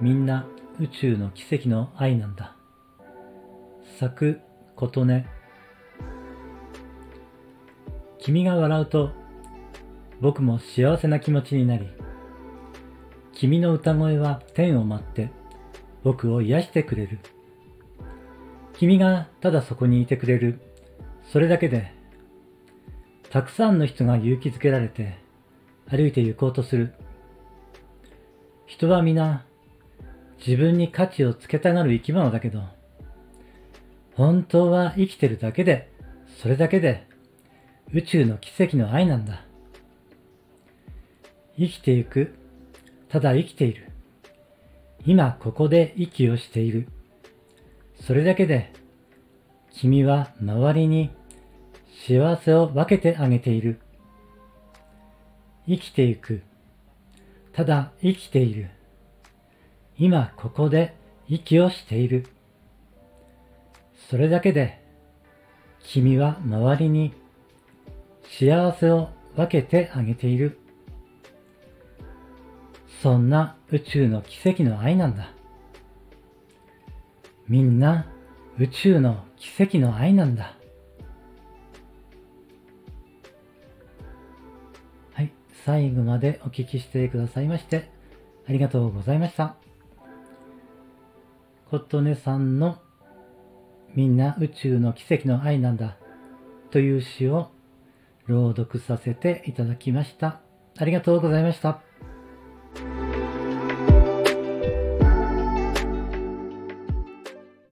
みんな宇宙の奇跡の愛なんだ。作琴音君が笑うと僕も幸せな気持ちになり君の歌声は天を舞って僕を癒してくれる。君がただそこにいてくれる。それだけでたくさんの人が勇気づけられて歩いて行こうとする。人は皆自分に価値をつけたがる生き物だけど本当は生きてるだけでそれだけで宇宙の奇跡の愛なんだ。生きてゆくただ生きている。今ここで息をしている。それだけで君は周りに幸せを分けてあげている。生きてゆくただ生きている。今ここで息をしている。それだけで君は周りに幸せを分けてあげている。そんな宇宙の奇跡の愛なんだ。みんな宇宙の奇跡の愛なんだ。はい最後までお聞きしてくださいましてありがとうございました。琴音さんのみんな宇宙の奇跡の愛なんだという詩を朗読させていただきました。ありがとうございました。